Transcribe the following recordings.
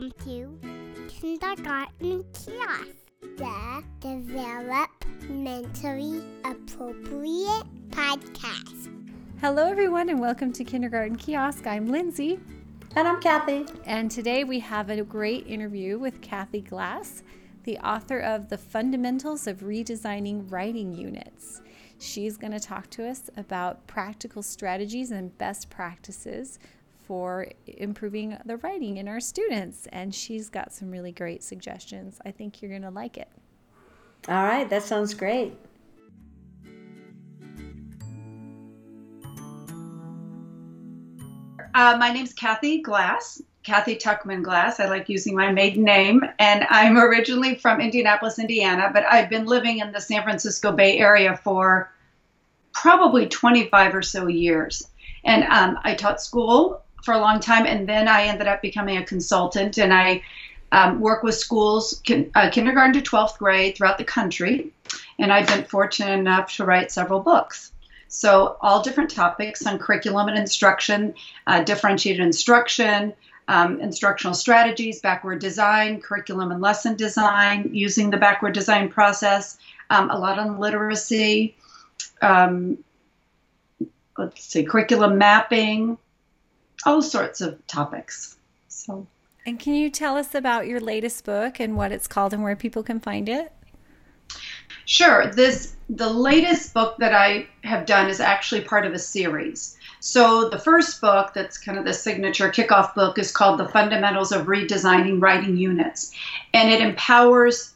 Welcome to Kindergarten Kiosk, the developmentally appropriate podcast. Hello, everyone, and welcome to Kindergarten Kiosk. I'm Lindsay. And I'm Kathy. And today we have a great interview with Kathy Glass, the author of The Fundamentals of Redesigning Writing Units. She's going to talk to us about practical strategies and best practices for improving the writing in our students. And she's got some really great suggestions. I think you're going to like it. All right, that sounds great. Uh, my name's Kathy Glass, Kathy Tuckman Glass. I like using my maiden name, and I'm originally from Indianapolis, Indiana, but I've been living in the San Francisco Bay Area for probably 25 or so years. And um, I taught school for a long time, and then I ended up becoming a consultant, and I um, work with schools, kin- uh, kindergarten to 12th grade throughout the country, and I've been fortunate enough to write several books. So, all different topics on curriculum and instruction, uh, differentiated instruction, um, instructional strategies, backward design, curriculum and lesson design, using the backward design process, um, a lot on literacy, um, let's see, curriculum mapping, all sorts of topics. So, and can you tell us about your latest book and what it's called and where people can find it? Sure. This the latest book that I have done is actually part of a series. So the first book that's kind of the signature kickoff book is called The Fundamentals of Redesigning Writing Units. And it empowers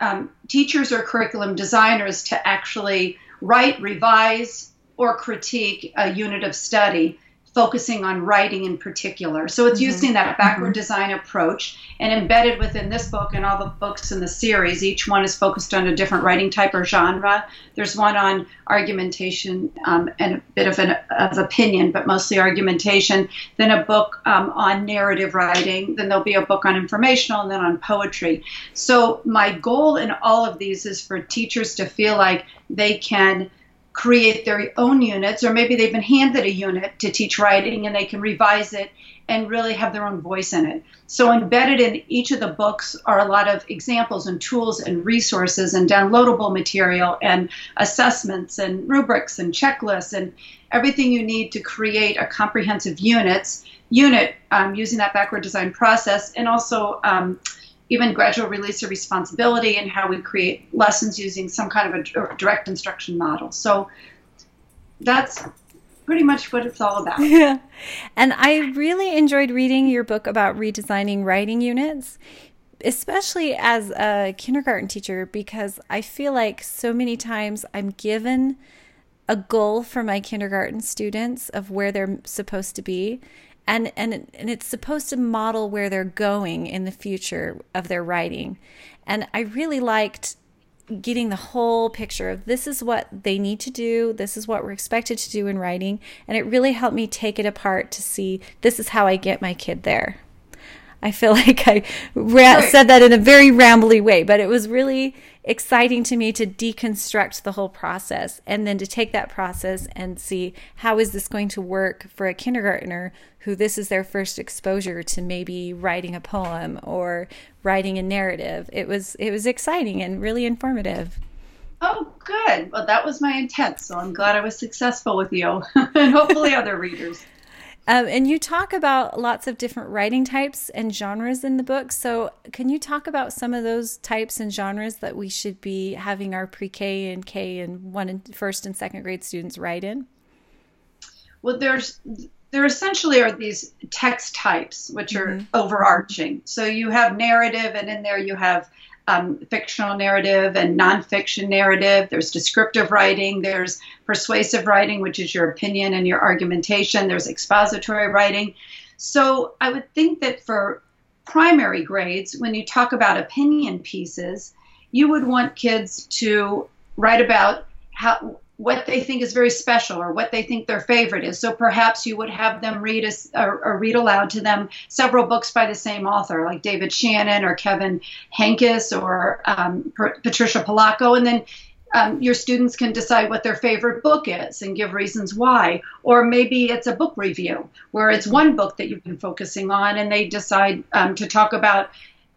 um, teachers or curriculum designers to actually write, revise, or critique a unit of study focusing on writing in particular. So it's mm-hmm. using that backward mm-hmm. design approach and embedded within this book and all the books in the series. Each one is focused on a different writing type or genre. There's one on argumentation um, and a bit of an of opinion, but mostly argumentation. Then a book um, on narrative writing. Then there'll be a book on informational, and then on poetry. So my goal in all of these is for teachers to feel like they can create their own units, or maybe they've been handed a unit to teach writing and they can revise it and really have their own voice in it. So, embedded in each of the books are a lot of examples and tools and resources and downloadable material and assessments and rubrics and checklists and everything you need to create a comprehensive units unit um, using that backward design process and also um, even gradual release of responsibility and how we create lessons using some kind of a direct instruction model. So that's pretty much what it's all about. Yeah. And I really enjoyed reading your book about redesigning writing units, especially as a kindergarten teacher, because I feel like so many times I'm given a goal for my kindergarten students of where they're supposed to be and and and it's supposed to model where they're going in the future of their writing. And i really liked getting the whole picture of this is what they need to do this is what we're expected to do in writing and it really helped me take it apart to see this is how i get my kid there. I feel like I ra- said that in a very rambly way, but it was really exciting to me to deconstruct the whole process and then to take that process and see how is this going to work for a kindergartner who this is their first exposure to maybe writing a poem or writing a narrative. It was it was exciting and really informative. Oh, good. Well, that was my intent, so I'm glad I was successful with you and hopefully other readers. Um, and you talk about lots of different writing types and genres in the book. So, can you talk about some of those types and genres that we should be having our pre K and K and one and first and second grade students write in? Well, there's there essentially are these text types which are mm-hmm. overarching. So you have narrative, and in there you have um, fictional narrative and nonfiction narrative. There's descriptive writing. There's persuasive writing, which is your opinion and your argumentation. There's expository writing. So I would think that for primary grades, when you talk about opinion pieces, you would want kids to write about how what they think is very special or what they think their favorite is. So perhaps you would have them read a, or, or, read aloud to them several books by the same author, like David Shannon or Kevin Henkes or um, Patricia Polacco, and then um, your students can decide what their favorite book is and give reasons why. Or maybe it's a book review where it's one book that you've been focusing on and they decide um, to talk about.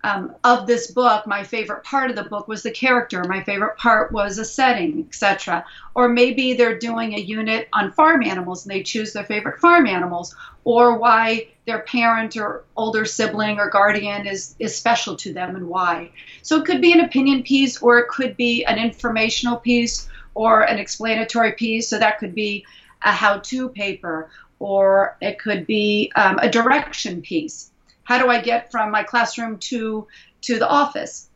Um, of this book, my favorite part of the book was the character. My favorite part was a setting, etc. Or maybe they're doing a unit on farm animals and they choose their favorite farm animals, or why their parent or older sibling or guardian is, is special to them and why. So it could be an opinion piece or it could be an informational piece or an explanatory piece. So that could be a how to paper or it could be um, a direction piece. How do I get from my classroom to, to the office?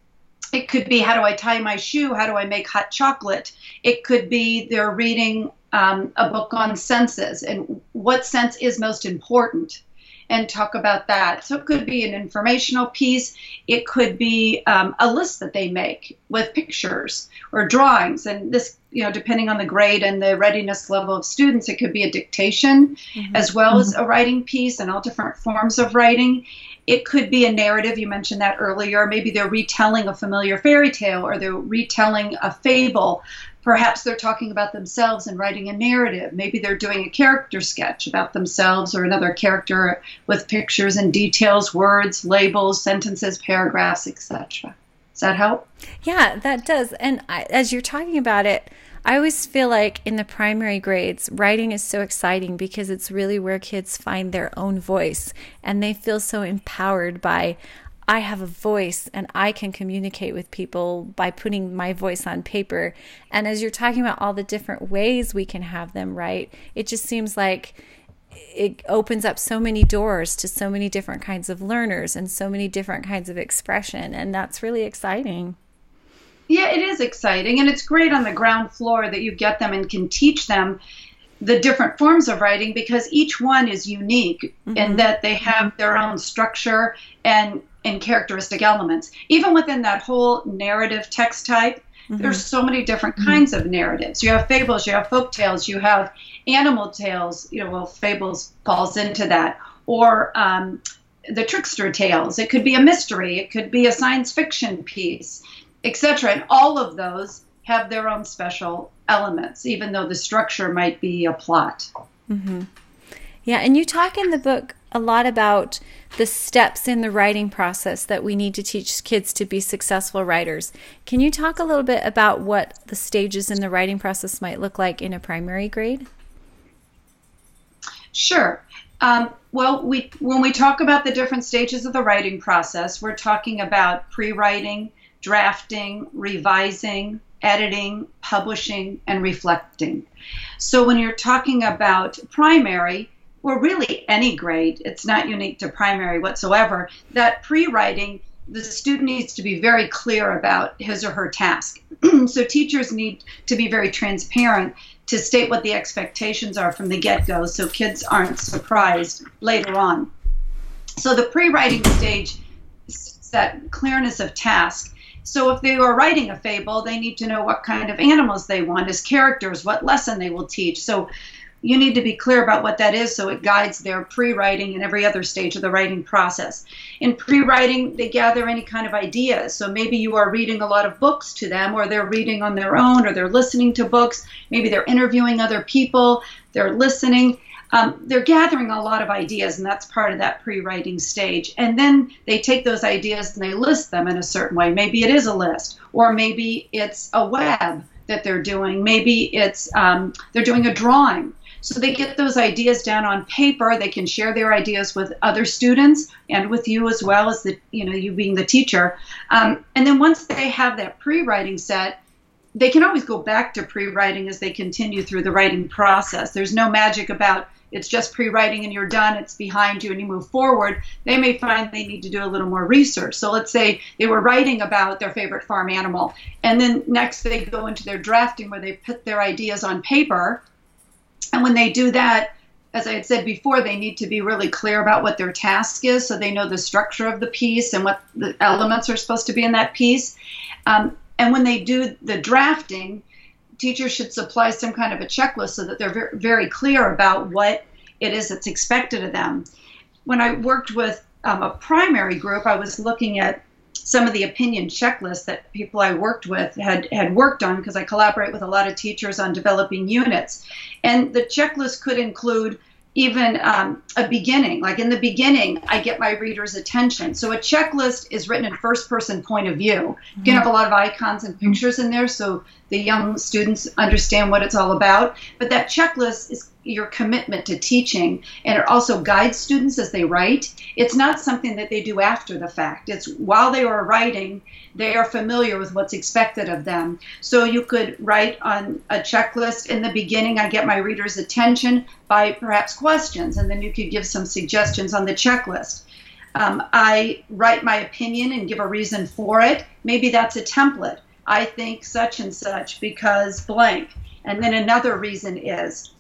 It could be how do I tie my shoe? How do I make hot chocolate? It could be they're reading um, a book on senses and what sense is most important and talk about that. So it could be an informational piece, it could be um, a list that they make with pictures or drawings. And this, you know, depending on the grade and the readiness level of students, it could be a dictation mm-hmm. as well mm-hmm. as a writing piece and all different forms of writing. It could be a narrative, you mentioned that earlier. Maybe they're retelling a familiar fairy tale or they're retelling a fable. Perhaps they're talking about themselves and writing a narrative. Maybe they're doing a character sketch about themselves or another character with pictures and details, words, labels, sentences, paragraphs, etc. Does that help? Yeah, that does. And I, as you're talking about it, I always feel like in the primary grades, writing is so exciting because it's really where kids find their own voice and they feel so empowered by I have a voice and I can communicate with people by putting my voice on paper. And as you're talking about all the different ways we can have them write? it just seems like it opens up so many doors to so many different kinds of learners and so many different kinds of expression. And that's really exciting. Yeah, it is exciting. And it's great on the ground floor that you get them and can teach them the different forms of writing because each one is unique mm-hmm. in that they have their own structure and and characteristic elements. Even within that whole narrative text type, mm-hmm. there's so many different mm-hmm. kinds of narratives. You have fables, you have folk tales, you have animal tales. You know, well, fables falls into that, or um, the trickster tales. It could be a mystery. It could be a science fiction piece, etc. And all of those have their own special elements, even though the structure might be a plot. Mm-hmm. Yeah, and you talk in the book a lot about the steps in the writing process that we need to teach kids to be successful writers. Can you talk a little bit about what the stages in the writing process might look like in a primary grade? Sure. Um, well, we when we talk about the different stages of the writing process, we're talking about pre-writing, drafting, revising, editing, publishing, and reflecting. So when you're talking about primary, or really any grade, it's not unique to primary whatsoever, that pre writing, the student needs to be very clear about his or her task. so teachers need to be very transparent to state what the expectations are from the get go so kids aren't surprised later on. So the pre writing stage that clearness of task. So if they are writing a fable, they need to know what kind of animals they want as characters, what lesson they will teach. So you need to be clear about what that is so it guides their pre writing and every other stage of the writing process. In pre writing, they gather any kind of ideas. So maybe you are reading a lot of books to them, or they're reading on their own, or they're listening to books. Maybe they're interviewing other people, they're listening. Um, they're gathering a lot of ideas, and that's part of that pre writing stage. And then they take those ideas and they list them in a certain way. Maybe it is a list, or maybe it's a web that they're doing. Maybe it's um, they're doing a drawing. So they get those ideas down on paper. They can share their ideas with other students and with you as well as the you know you being the teacher. Um, and then once they have that pre-writing set, they can always go back to pre-writing as they continue through the writing process. There's no magic about it's just pre-writing and you're done it's behind you and you move forward they may find they need to do a little more research so let's say they were writing about their favorite farm animal and then next they go into their drafting where they put their ideas on paper and when they do that, as I had said before, they need to be really clear about what their task is so they know the structure of the piece and what the elements are supposed to be in that piece. Um, and when they do the drafting, teachers should supply some kind of a checklist so that they're very clear about what it is that's expected of them. When I worked with um, a primary group, I was looking at some of the opinion checklists that people I worked with had had worked on because I collaborate with a lot of teachers on developing units, and the checklist could include even um, a beginning. Like in the beginning, I get my reader's attention. So a checklist is written in first person point of view. You can have a lot of icons and pictures in there so the young students understand what it's all about. But that checklist is your commitment to teaching and it also guides students as they write. It's not something that they do after the fact. It's while they are writing, they are familiar with what's expected of them. So you could write on a checklist in the beginning, I get my reader's attention by perhaps questions, and then you could give some suggestions on the checklist. Um, I write my opinion and give a reason for it. Maybe that's a template. I think such and such because blank. And then another reason is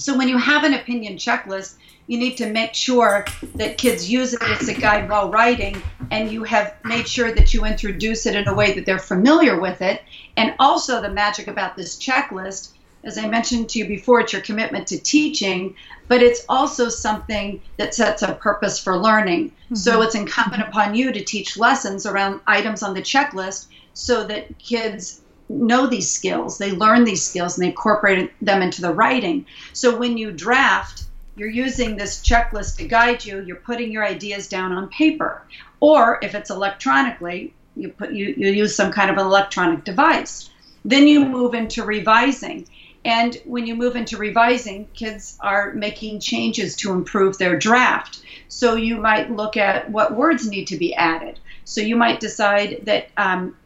so when you have an opinion checklist, you need to make sure that kids use it as a guide while writing, and you have made sure that you introduce it in a way that they're familiar with it. And also, the magic about this checklist, as I mentioned to you before, it's your commitment to teaching, but it's also something that sets a purpose for learning. Mm-hmm. So it's incumbent upon you to teach lessons around items on the checklist so that kids know these skills, they learn these skills, and they incorporate them into the writing. So when you draft, you're using this checklist to guide you. You're putting your ideas down on paper, or if it's electronically, you put you, you use some kind of an electronic device. Then you move into revising. And when you move into revising, kids are making changes to improve their draft. So you might look at what words need to be added. So you might decide that um,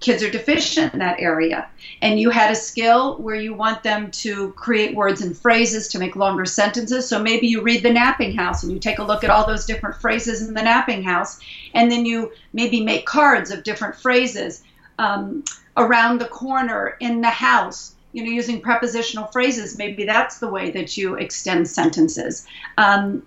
kids are deficient in that area. And you had a skill where you want them to create words and phrases to make longer sentences. So maybe you read the napping house and you take a look at all those different phrases in the napping house. And then you maybe make cards of different phrases um, around the corner in the house you know using prepositional phrases. Maybe that's the way that you extend sentences. Um,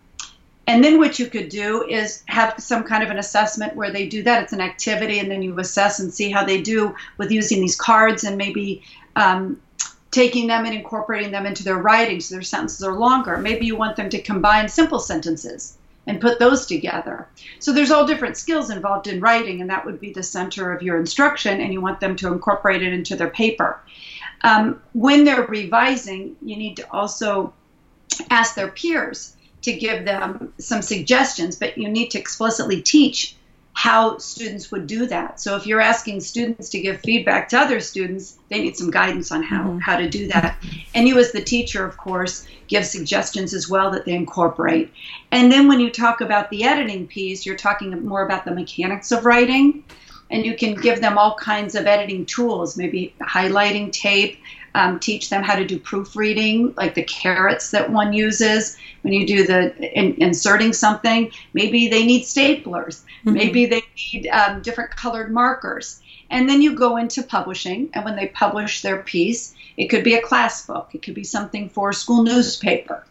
and then what you could do is have some kind of an assessment where they do that. It's an activity, and then you assess and see how they do with using these cards and maybe um, taking them and incorporating them into their writing so their sentences are longer. Maybe you want them to combine simple sentences and put those together. So there's all different skills involved in writing, and that would be the center of your instruction, and you want them to incorporate it into their paper. Um, when they're revising, you need to also ask their peers to give them some suggestions, but you need to explicitly teach how students would do that. So if you're asking students to give feedback to other students, they need some guidance on how, mm-hmm. how to do that. And you as the teacher, of course, give suggestions as well that they incorporate. And then when you talk about the editing piece, you're talking more about the mechanics of writing. And you can give them all kinds of editing tools, maybe highlighting tape, um, teach them how to do proofreading, like the carets that one uses when you do the in, inserting something. Maybe they need staplers. Mm-hmm. Maybe they need um, different colored markers. And then you go into publishing, and when they publish their piece, it could be a class book, it could be something for a school newspaper.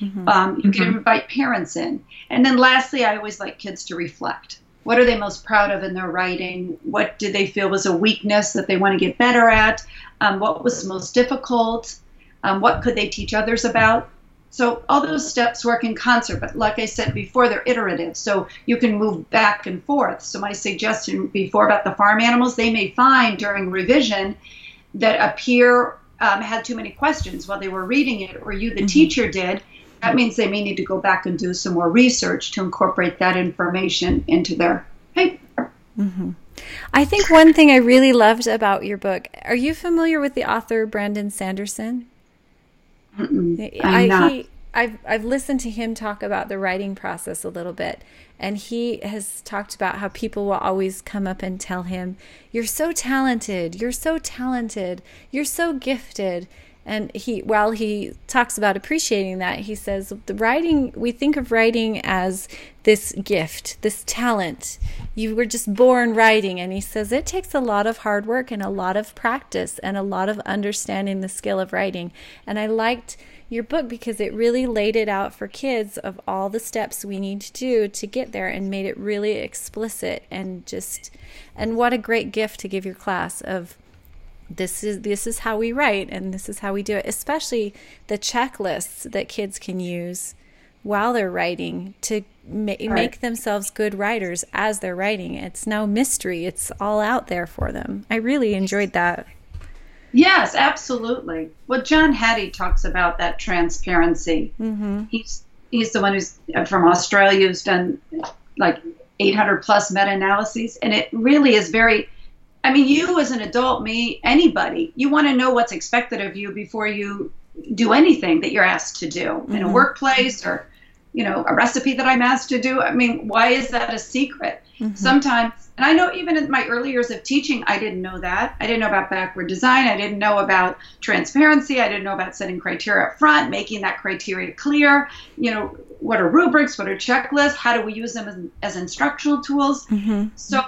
Mm-hmm. Um, you can mm-hmm. invite parents in. And then lastly, I always like kids to reflect. What are they most proud of in their writing? What did they feel was a weakness that they want to get better at? Um, what was most difficult? Um, what could they teach others about? So all those steps work in concert, but like I said before, they're iterative. So you can move back and forth. So my suggestion before about the farm animals, they may find during revision that a peer um, had too many questions while they were reading it, or you, the mm-hmm. teacher, did. That means they may need to go back and do some more research to incorporate that information into their paper. Mm-hmm. I think one thing I really loved about your book. Are you familiar with the author Brandon Sanderson? Mm-mm, I'm I, not. He, I've I've listened to him talk about the writing process a little bit, and he has talked about how people will always come up and tell him, "You're so talented. You're so talented. You're so gifted." And he, while he talks about appreciating that, he says the writing, we think of writing as this gift, this talent. You were just born writing. And he says it takes a lot of hard work and a lot of practice and a lot of understanding the skill of writing. And I liked your book because it really laid it out for kids of all the steps we need to do to get there and made it really explicit and just, and what a great gift to give your class of this is this is how we write and this is how we do it especially the checklists that kids can use while they're writing to ma- Right. make themselves good writers as they're writing. It's no mystery. It's all out there for them. I really enjoyed that. Yes, absolutely. Well, John Hattie talks about that transparency. Mm-hmm. He's he's the one who's uh, from Australia who's done like 800 plus meta-analyses, and it really is very. I mean, you as an adult, me, anybody, you want to know what's expected of you before you do anything that you're asked to do in a Mhm. workplace or, you know, a recipe that I'm asked to do. I mean, why is that a secret? Sometimes, and I know even in my early years of teaching, I didn't know that. I didn't know about backward design. I didn't know about transparency. I didn't know about setting criteria up front, making that criteria clear. You know, what are rubrics? What are checklists? How do we use them as, as instructional tools? Mm-hmm. So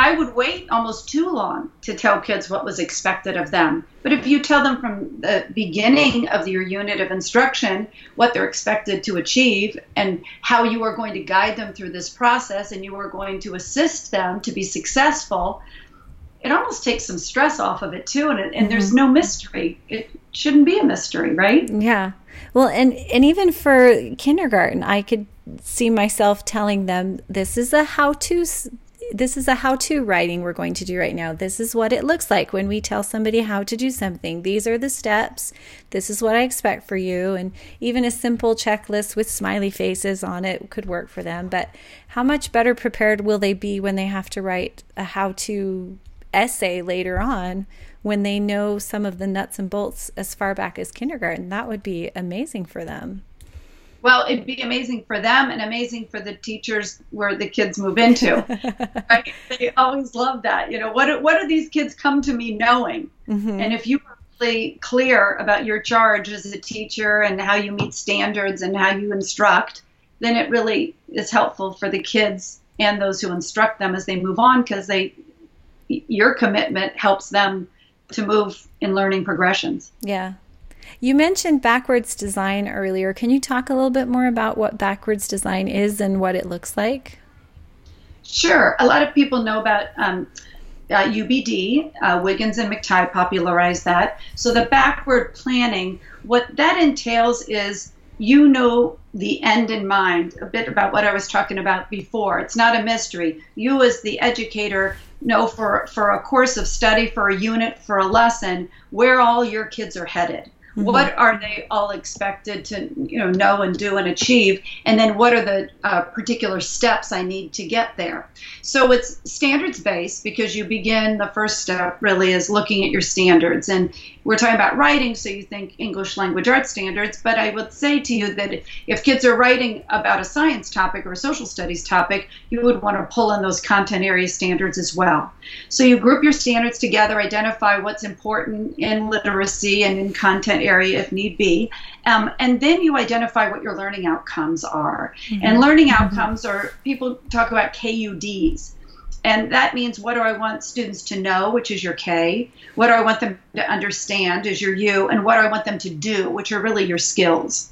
I would wait almost too long to tell kids what was expected of them. But if you tell them from the beginning of your unit of instruction what they're expected to achieve and how you are going to guide them through this process and you are going to assist them to be successful, it almost takes some stress off of it too. And, it, and there's mm-hmm. no mystery. It shouldn't be a mystery, right? Yeah. Well, and and even for kindergarten, I could see myself telling them this is a how to this is a how to writing we're going to do right now. This is what it looks like when we tell somebody how to do something. These are the steps. This is what I expect for you and even a simple checklist with smiley faces on it could work for them, but how much better prepared will they be when they have to write a how to essay later on when they know some of the nuts and bolts as far back as kindergarten. That would be amazing for them. Well, it'd be amazing for them and amazing for the teachers where the kids move into. right? They always love that. You know, what what do these kids come to me knowing? Mhm. And if you are really clear about your charge as a teacher and how you meet standards and how you instruct, then it really is helpful for the kids and those who instruct them as they move on because they your commitment helps them to move in learning progressions. Yeah. You mentioned backwards design earlier. Can you talk a little bit more about what backwards design is and what it looks like? Sure. A lot of people know about um, uh, UBD. Uh, Wiggins and McTighe popularized that. So the backward planning, what that entails is you know the end in mind, a bit about what I was talking about before. It's not a mystery. You, as the educator, know for, for a course of study, for a unit, for a lesson, where all your kids are headed. What are they all expected to, you know, know and do and achieve, and then what are the uh, particular steps I need to get there? So it's standards based because you begin. The first step really is looking at your standards, and we're talking about writing, so you think English language arts standards. But I would say to you that if kids are writing about a science topic or a social studies topic, you would want to pull in those content area standards as well. So you group your standards together, identify what's important in literacy and in content area if need be, um, and then you identify what your learning outcomes are. And learning outcomes are people talk about KUDs. And that means what do I want students to know, which is your K, what do I want them to understand, is your U, and what do I want them to do, which are really your skills.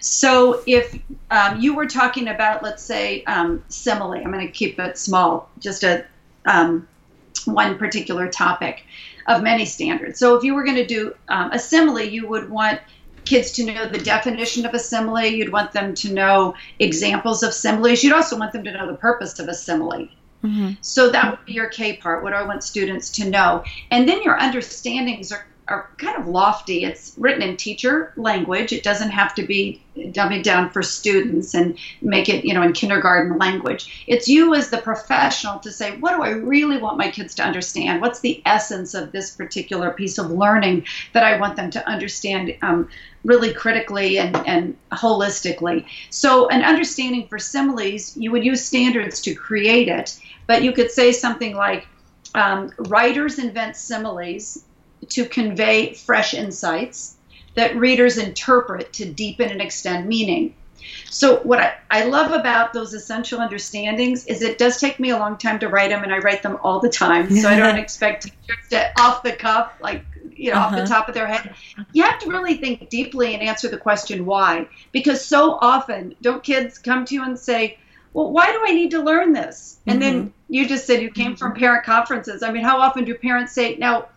So if um, you were talking about, let's say, um, simile, I'm going to keep it small, just a um, one particular topic of many standards. So if you were going to do um, a simile, you would want kids to know the definition of a simile. You'd want them to know examples of similes. You'd also want them to know the purpose of a simile. So that would be your K part. What do I want students to know? And then your understandings are, are kind of lofty. It's written in teacher language. It doesn't have to be dumbed down for students and make it, you know, in kindergarten language. It's you as the professional to say, what do I really want my kids to understand? What's the essence of this particular piece of learning that I want them to understand um, really critically and, and holistically? So, an understanding for similes, you would use standards to create it, but you could say something like, um, writers invent similes to convey fresh insights that readers interpret to deepen and extend meaning. So, what I, I love about those essential understandings is it does take me a long time to write them, and I write them all the time. So, I don't expect teachers to off the cuff, like, you know, off the Uh-huh. top of their head. You have to really think deeply and answer the question why. Because so often, don't kids come to you and say, well, why do I need to learn this? And then you just said you came from parent conferences. I mean, how often do parents say, now,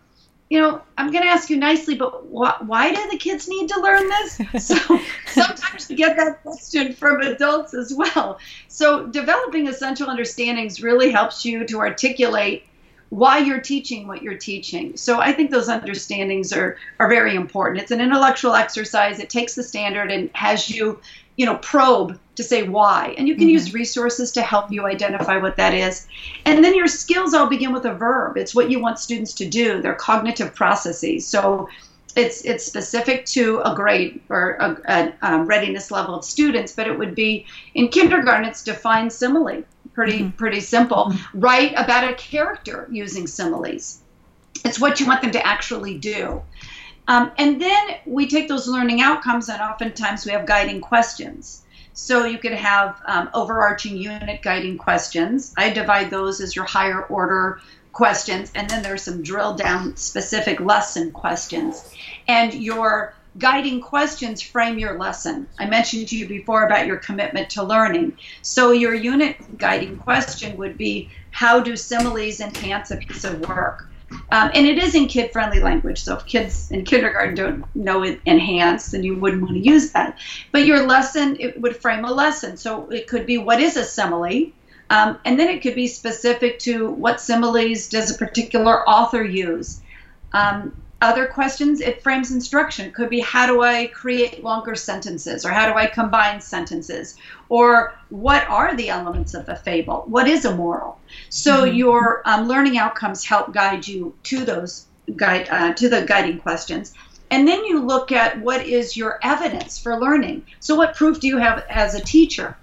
you know, I'm going to ask you nicely, but wh- why do the kids need to learn this? So sometimes we get that question from adults as well. So developing essential understandings really helps you to articulate why you're teaching what you're teaching. So I think those understandings are are very important. It's an intellectual exercise. It takes the standard and has you, you know, probe to say why. And you can mm-hmm. use resources to help you identify what that is. And then your skills all begin with a verb. It's what you want students to do. They're cognitive processes. So it's it's specific to a grade or a, a um, readiness level of students, but it would be in kindergarten. It's define simile, pretty mm-hmm. pretty simple. Mm-hmm. Write about a character using similes. It's what you want them to actually do. Um, and then we take those learning outcomes, and oftentimes we have guiding questions. So you could have um, overarching unit guiding questions. I divide those as your higher order questions, and then there's some drill down specific lesson questions. And your guiding questions frame your lesson. I mentioned to you before about your commitment to learning. So your unit guiding question would be how do similes enhance a piece of work? Um, and it is in kid friendly language. So if kids in kindergarten don't know it enhanced, then you wouldn't want to use that. But your lesson, it would frame a lesson. So it could be what is a simile? Um, and then it could be specific to what similes does a particular author use. Um, other questions, it frames instruction. It could be how do I create longer sentences or how do I combine sentences or what are the elements of a fable? What is a moral? So mm-hmm. your um, learning outcomes help guide you to those guide uh, to the guiding questions. And then you look at what is your evidence for learning. So what proof do you have as a teacher?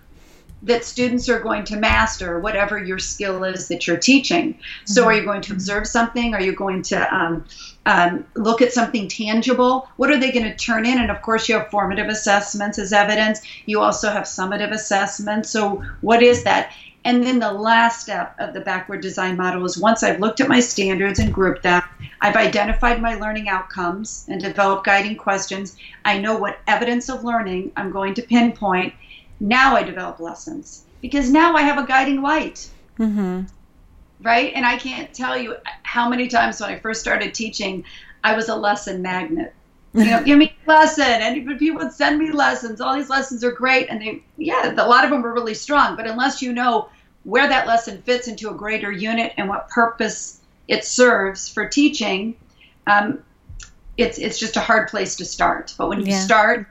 That students are going to master whatever your skill is that you're teaching. So, are you going to observe something? Are you going to um, um, look at something tangible? What are they going to turn in? And of course, you have formative assessments as evidence. You also have summative assessments. So, what is that? And then the last step of the backward design model is once I've looked at my standards and grouped them, I've identified my learning outcomes and developed guiding questions. I know what evidence of learning I'm going to pinpoint now I develop lessons because now I have a guiding light. Mm-hmm. Right? And I can't tell you how many times when I first started teaching, I was a lesson magnet. You know, give me a lesson. And people would send me lessons. All these lessons are great. And they, yeah, a lot of them are really strong. But unless you know where that lesson fits into a greater unit and what purpose it serves for teaching, um, it's, it's just a hard place to start. But when you yeah. start,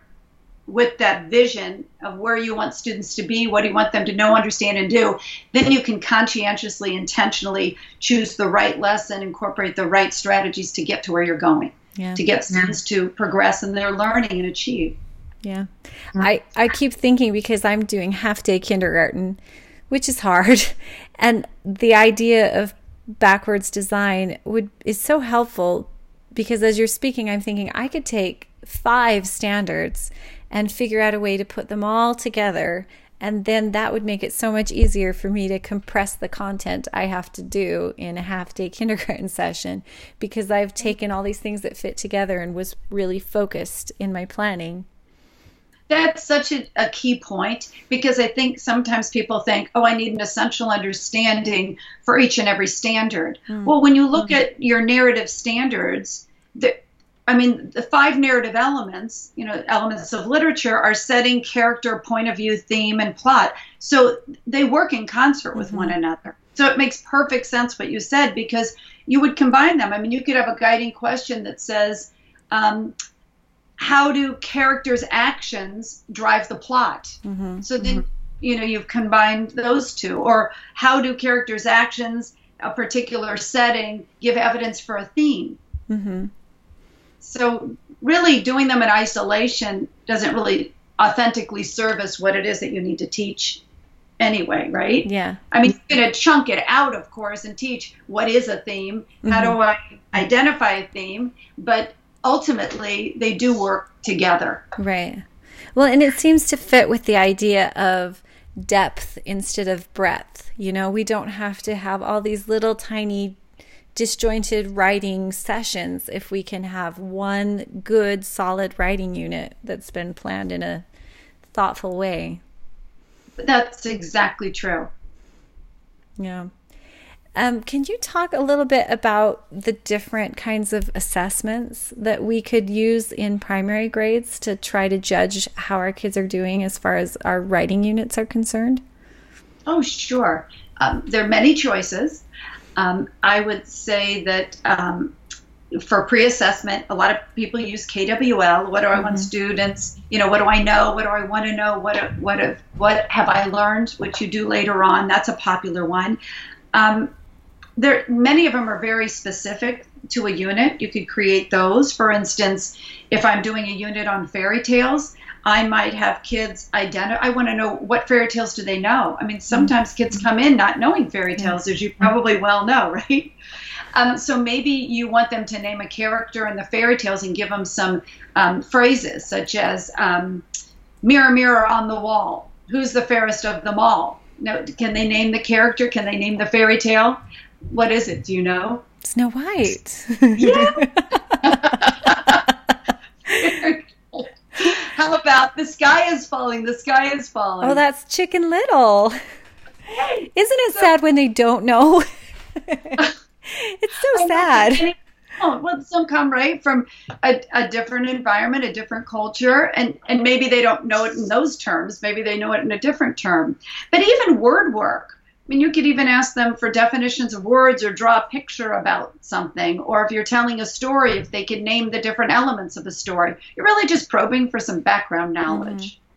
with that vision of where you want students to be, what do you want them to know, understand, and do, then you can conscientiously, intentionally choose the right lesson, incorporate the right strategies to get to where you're going, yeah. to get students to progress in their learning and achieve. Yeah. I, I keep thinking because I'm doing half day kindergarten, which is hard. And the idea of backwards design would is so helpful because as you're speaking, I'm thinking I could take five standards and figure out a way to put them all together. And then that would make it so much easier for me to compress the content I have to do in a half day kindergarten session because I've taken all these things that fit together and was really focused in my planning. That's such a, a, key point because I think sometimes people think, oh, I need an essential understanding for each and every standard. Mm. Well, when you look mm. at your narrative standards, I mean, the five narrative elements, you know, elements of literature are setting, character, point of view, theme, and plot. So they work in concert with mm-hmm. one another. So it makes perfect sense what you said because you would combine them. I mean, you could have a guiding question that says, um, how do characters' actions drive the plot? Mm-hmm. So then, mm-hmm. you know, you've combined those two. Or how do characters' actions, a particular setting, give evidence for a theme? Mm-hmm so really doing them in isolation doesn't really authentically service what it is that you need to teach anyway, right? Yeah. I mean, you're going to chunk it out, of course, and teach what is a theme, mm-hmm. how do mm-hmm. I identify a theme, but ultimately they do work together. Right. Well, and it seems to fit with the idea of depth instead of breadth. You know, we don't have to have all these little tiny disjointed writing sessions if we can have one good, solid writing unit that's been planned in a thoughtful way. That's exactly true. Yeah. Um, can you talk a little bit about the different kinds of assessments that we could use in primary grades to try to judge how our kids are doing as far as our writing units are concerned? Oh, sure. Um, there are many choices. Um, I would say that um, for pre-assessment, a lot of people use KWL. What do I mm-hmm. want students? You know, what do I know? What do I want to know? What what have, what have I learned? Which you do later on. That's a popular one. Um, there, many of them are very specific to a unit. You could create those. For instance, if I'm doing a unit on fairy tales, I might have kids identify. I want to know what fairy tales do they know. I mean, sometimes kids mm-hmm. come in not knowing fairy tales, as you probably well know, right? Um, so maybe you want them to name a character in the fairy tales and give them some um, phrases such as um, "Mirror, mirror on the wall, who's the fairest of them all?" No, can they name the character? Can they name the fairy tale? What is it? Do you know? Snow White. yeah. How about the sky is falling? The sky is falling. Oh, that's Chicken Little. Isn't it so, sad when they don't know? it's so sad. Oh, well, some come right from a, a, different environment, a different culture, and, and maybe they don't know it in those terms. Maybe they know it in a different term. But even word work, mean, you could even ask them for definitions of words or draw a picture about something. Or if you're telling a story, if they could name the different elements of a story. You're really just probing for some background knowledge. Mm-hmm.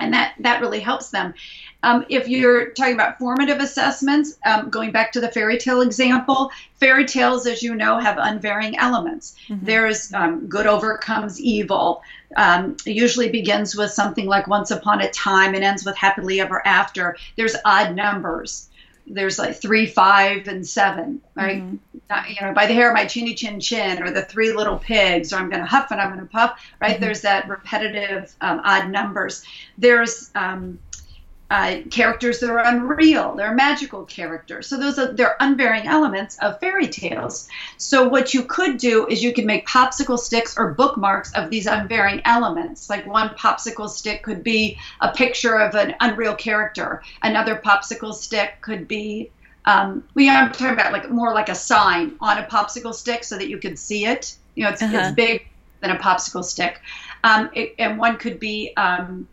And that, that really helps them. Um, if you're talking about formative assessments, um, going back to the fairy tale example, fairy tales, as you know, have unvarying elements. Mm-hmm. There's um, good overcomes evil. Um, usually begins with something like once upon a time and ends with happily ever after. There's odd numbers. There's like three, five, and seven, right? Mm-hmm. Uh, you know, by the hair of my chinny chin chin, or the three little pigs, or I'm going to huff and I'm going to puff, right? Mm-hmm. There's that repetitive um, odd numbers. There's um, uh, characters that are unreal. They're magical characters. So those are they're unvarying elements of fairy tales. So what you could do is you could make popsicle sticks or bookmarks of these unvarying elements. Like one popsicle stick could be a picture of an unreal character. Another popsicle stick could be um, we are talking about like more like a sign on a popsicle stick so that you can see it. You know, it's, uh-huh. it's big than a popsicle stick. Um, it, and one could be um,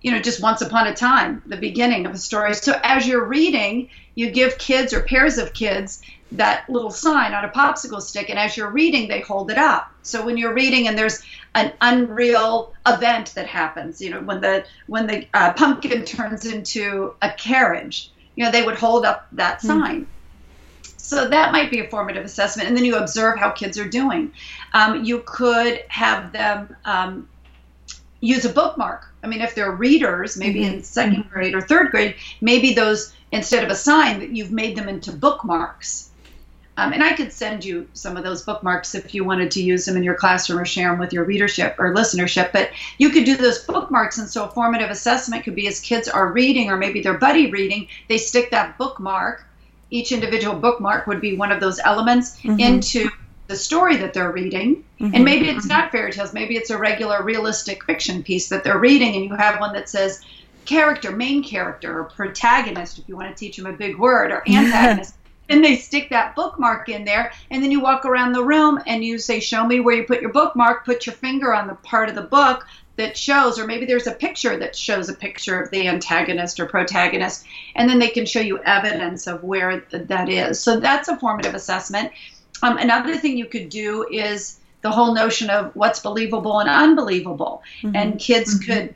you know, just once upon a time, the beginning of a story. So as you're reading, you give kids or pairs of kids that little sign on a popsicle stick, and as you're reading, they hold it up. So when you're reading and there's an unreal event that happens, you know, when the when the uh, pumpkin turns into a carriage, you know, they would hold up that mm-hmm. sign. So that might be a formative assessment, and then you observe how kids are doing. Um, you could have them um, use a bookmark. I mean, if they're readers, maybe mm-hmm. in 2nd mm-hmm. grade or third grade, maybe those, instead of a sign, that you've made them into bookmarks. Um, and I could send you some of those bookmarks if you wanted to use them in your classroom or share them with your readership or listenership. But you could do those bookmarks. And so a formative assessment could be as kids are reading or maybe they're buddy reading, they stick that bookmark. Each individual bookmark would be one of those elements mm-hmm. into the story that they're reading. Mm-hmm. And maybe it's not fairy tales, maybe it's a regular realistic fiction piece that they're reading, and you have one that says character, main character, or protagonist, if you want to teach them a big word, or antagonist. And they stick that bookmark in there, and then you walk around the room and you say, Show me where you put your bookmark, put your finger on the part of the book that shows, or maybe there's a picture that shows a picture of the antagonist or protagonist, and then they can show you evidence of where that is. So that's a formative assessment. Um, another thing you could do is the whole notion of what's believable and unbelievable. Mm-hmm. And kids mm-hmm. could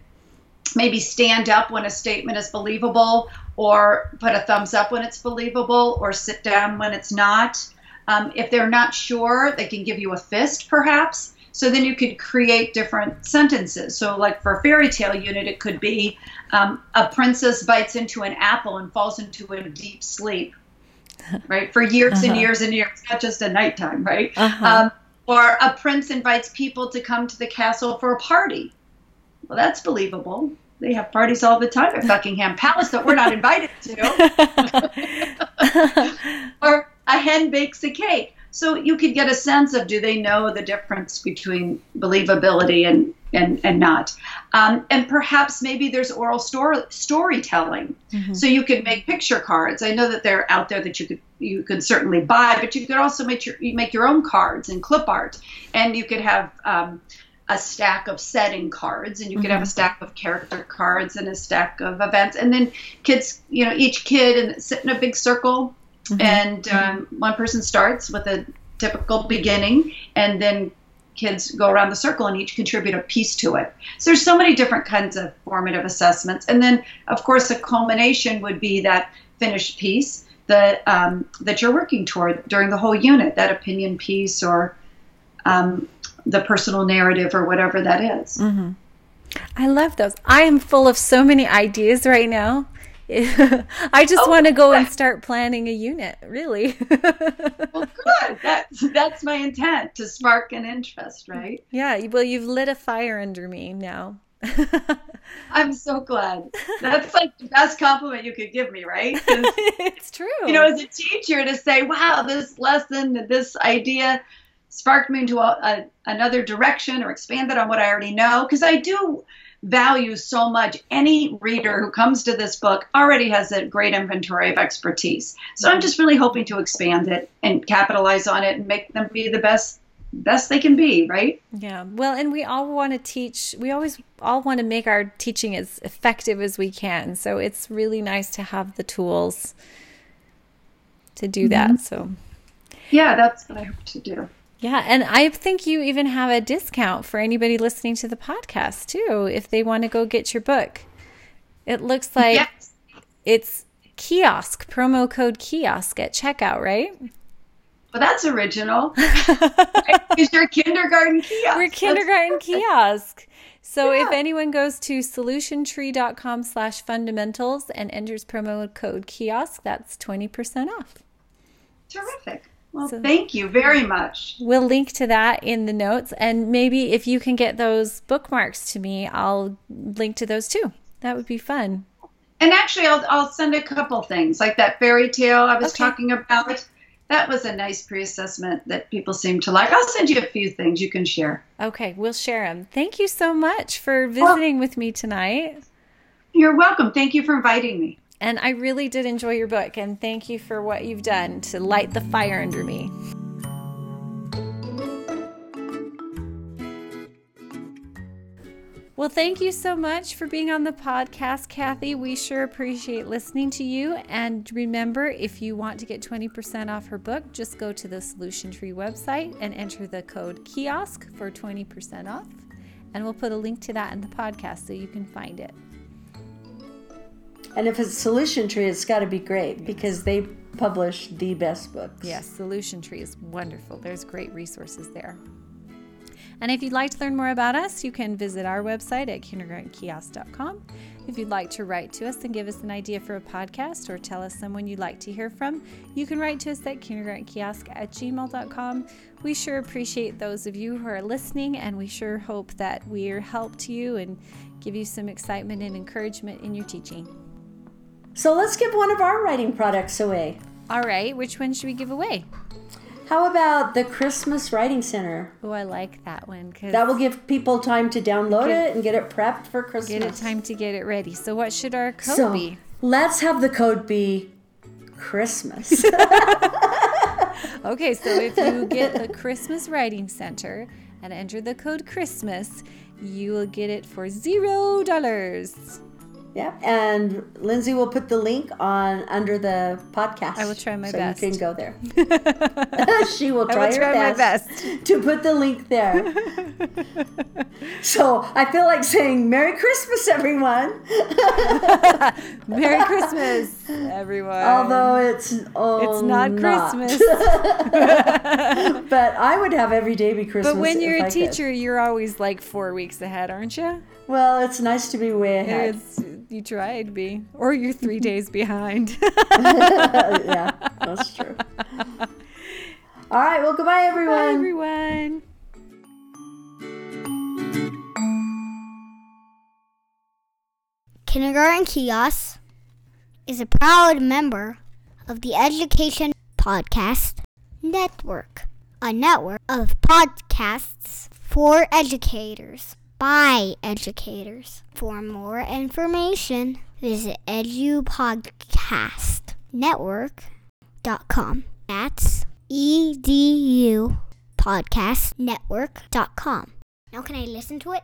maybe stand up when a statement is believable, or put a thumbs up when it's believable, or sit down when it's not. Um, if they're not sure, they can give you a fist, perhaps. So then you could create different sentences. So, like for a fairy tale unit, it could be um, a princess bites into an apple and falls into a deep sleep right? For years uh-huh. and years and years, not just at nighttime, right? Uh-huh. Um, or a prince invites people to come to the castle for a party. Well, that's believable. They have parties all the time at Buckingham Palace that we're not invited to. or a hen bakes a cake. So you could get a sense of do they know the difference between believability and, and and not. Um, and perhaps maybe there's oral story storytelling, so you could make picture cards. I know that they're out there that you could you could certainly buy, but you could also make your you make your own cards and clip art, and you could have. Um, a stack of setting cards and you could have a stack of character cards and a stack of events. And then kids you know each kid and sit in a big circle and um, one person starts with a typical beginning and then kids go around the circle and each contribute a piece to it. So there's so many different kinds of formative assessments. And then of course a culmination would be that finished piece that um, that you're working toward during the whole unit that opinion piece or um, the personal narrative or whatever that is. Mm-hmm. I love those. I am full of so many ideas right now. I just Oh, want to go and start planning a unit, really. Well, good. That's that's my intent to spark an interest, right? yeah, well, you've lit a fire under me now. I'm so glad. That's like the best compliment you could give me, right? it's true. you know, as a teacher, to say, "Wow, this lesson, this idea." Sparked me into a, a, another direction or expanded on what I already know. Because I do value so much. Any reader who comes to this book already has a great inventory of expertise. So I'm just really hoping to expand it and capitalize on it and make them be the best best they can be, right? Yeah. Well, and we all want to teach, we always all want to make our teaching as effective as we can. So it's really nice to have the tools to do that. Mm-hmm. So, Yeah, that's what I hope to do. Yeah. And I think you even have a discount for anybody listening to the podcast too, if they want to go get your book. It looks like yes. it's kiosk, promo code kiosk at checkout, right? Well, that's original. Because you're kindergarten kiosk. We're kindergarten kiosk. So if anyone goes to solutiontree.com slash fundamentals and enters promo code kiosk, that's 20% off. Terrific. Well, So- thank you very much. We'll link to that in the notes. And maybe if you can get those bookmarks to me, I'll link to those too. That would be fun. And actually, I'll, I'll send a couple things like that fairy tale I was Okay. talking about. That was a nice pre assessment that people seem to like. I'll send you a few things you can share. Okay, we'll share them. Thank you so much for visiting with me tonight. You're welcome. Thank you for inviting me. And I really did enjoy your book. And thank you for what you've done to light the fire under me. Well, thank you so much for being on the podcast, Kathy. We sure appreciate listening to you. And remember, if you want to get 20% off her book, just go to the Solution Tree website and enter the code KIOSK for 20% off. And we'll put a link to that in the podcast so you can find it. And if it's Solution Tree, it's got to be great because they publish the best books. Yes, Solution Tree is wonderful. There's great resources there. And if you'd like to learn more about us, you can visit our website at kindergartenkiosk.com. If you'd like to write to us and give us an idea for a podcast or tell us someone you'd like to hear from, you can write to us at kindergartenkiosk at gmail.com. We sure appreciate those of you who are listening, and we sure hope that we're help to you and give you some excitement and encouragement in your teaching. So let's give one of our writing products away. All right, which one should we give away? How about the Christmas Writing Center? Oh, I like that one because That will give people time to download Get- it and get it prepped for Christmas. Get it time to get it ready. So, what should our code So be? let's have the code be Christmas. Okay, so if you get the Christmas Writing Center and enter the code Christmas, you will get it for zero dollars. Yeah, and Lindsay will put the link on under the podcast. I will try my so best. you can go there. she will I try, will her try my best, best. to put the link there. so I feel like saying Merry Christmas, everyone. Merry Christmas, everyone. Although it's oh, it's not Christmas. but I would have every day be Christmas. but when you're a I could. teacher, you're always like four weeks ahead, aren't you? Well, it's nice to be way ahead. It's, you tried, to be. Or you're three days behind. yeah, that's true. All right, well, goodbye, Bye, everyone. everyone. Kindergarten Kiosk is a proud member of the Education Podcast Network, a network of podcasts for educators. By educators. For more information, visit edupodcastnetwork.com. That's edu podcastnetwork.com. Now can I listen to it?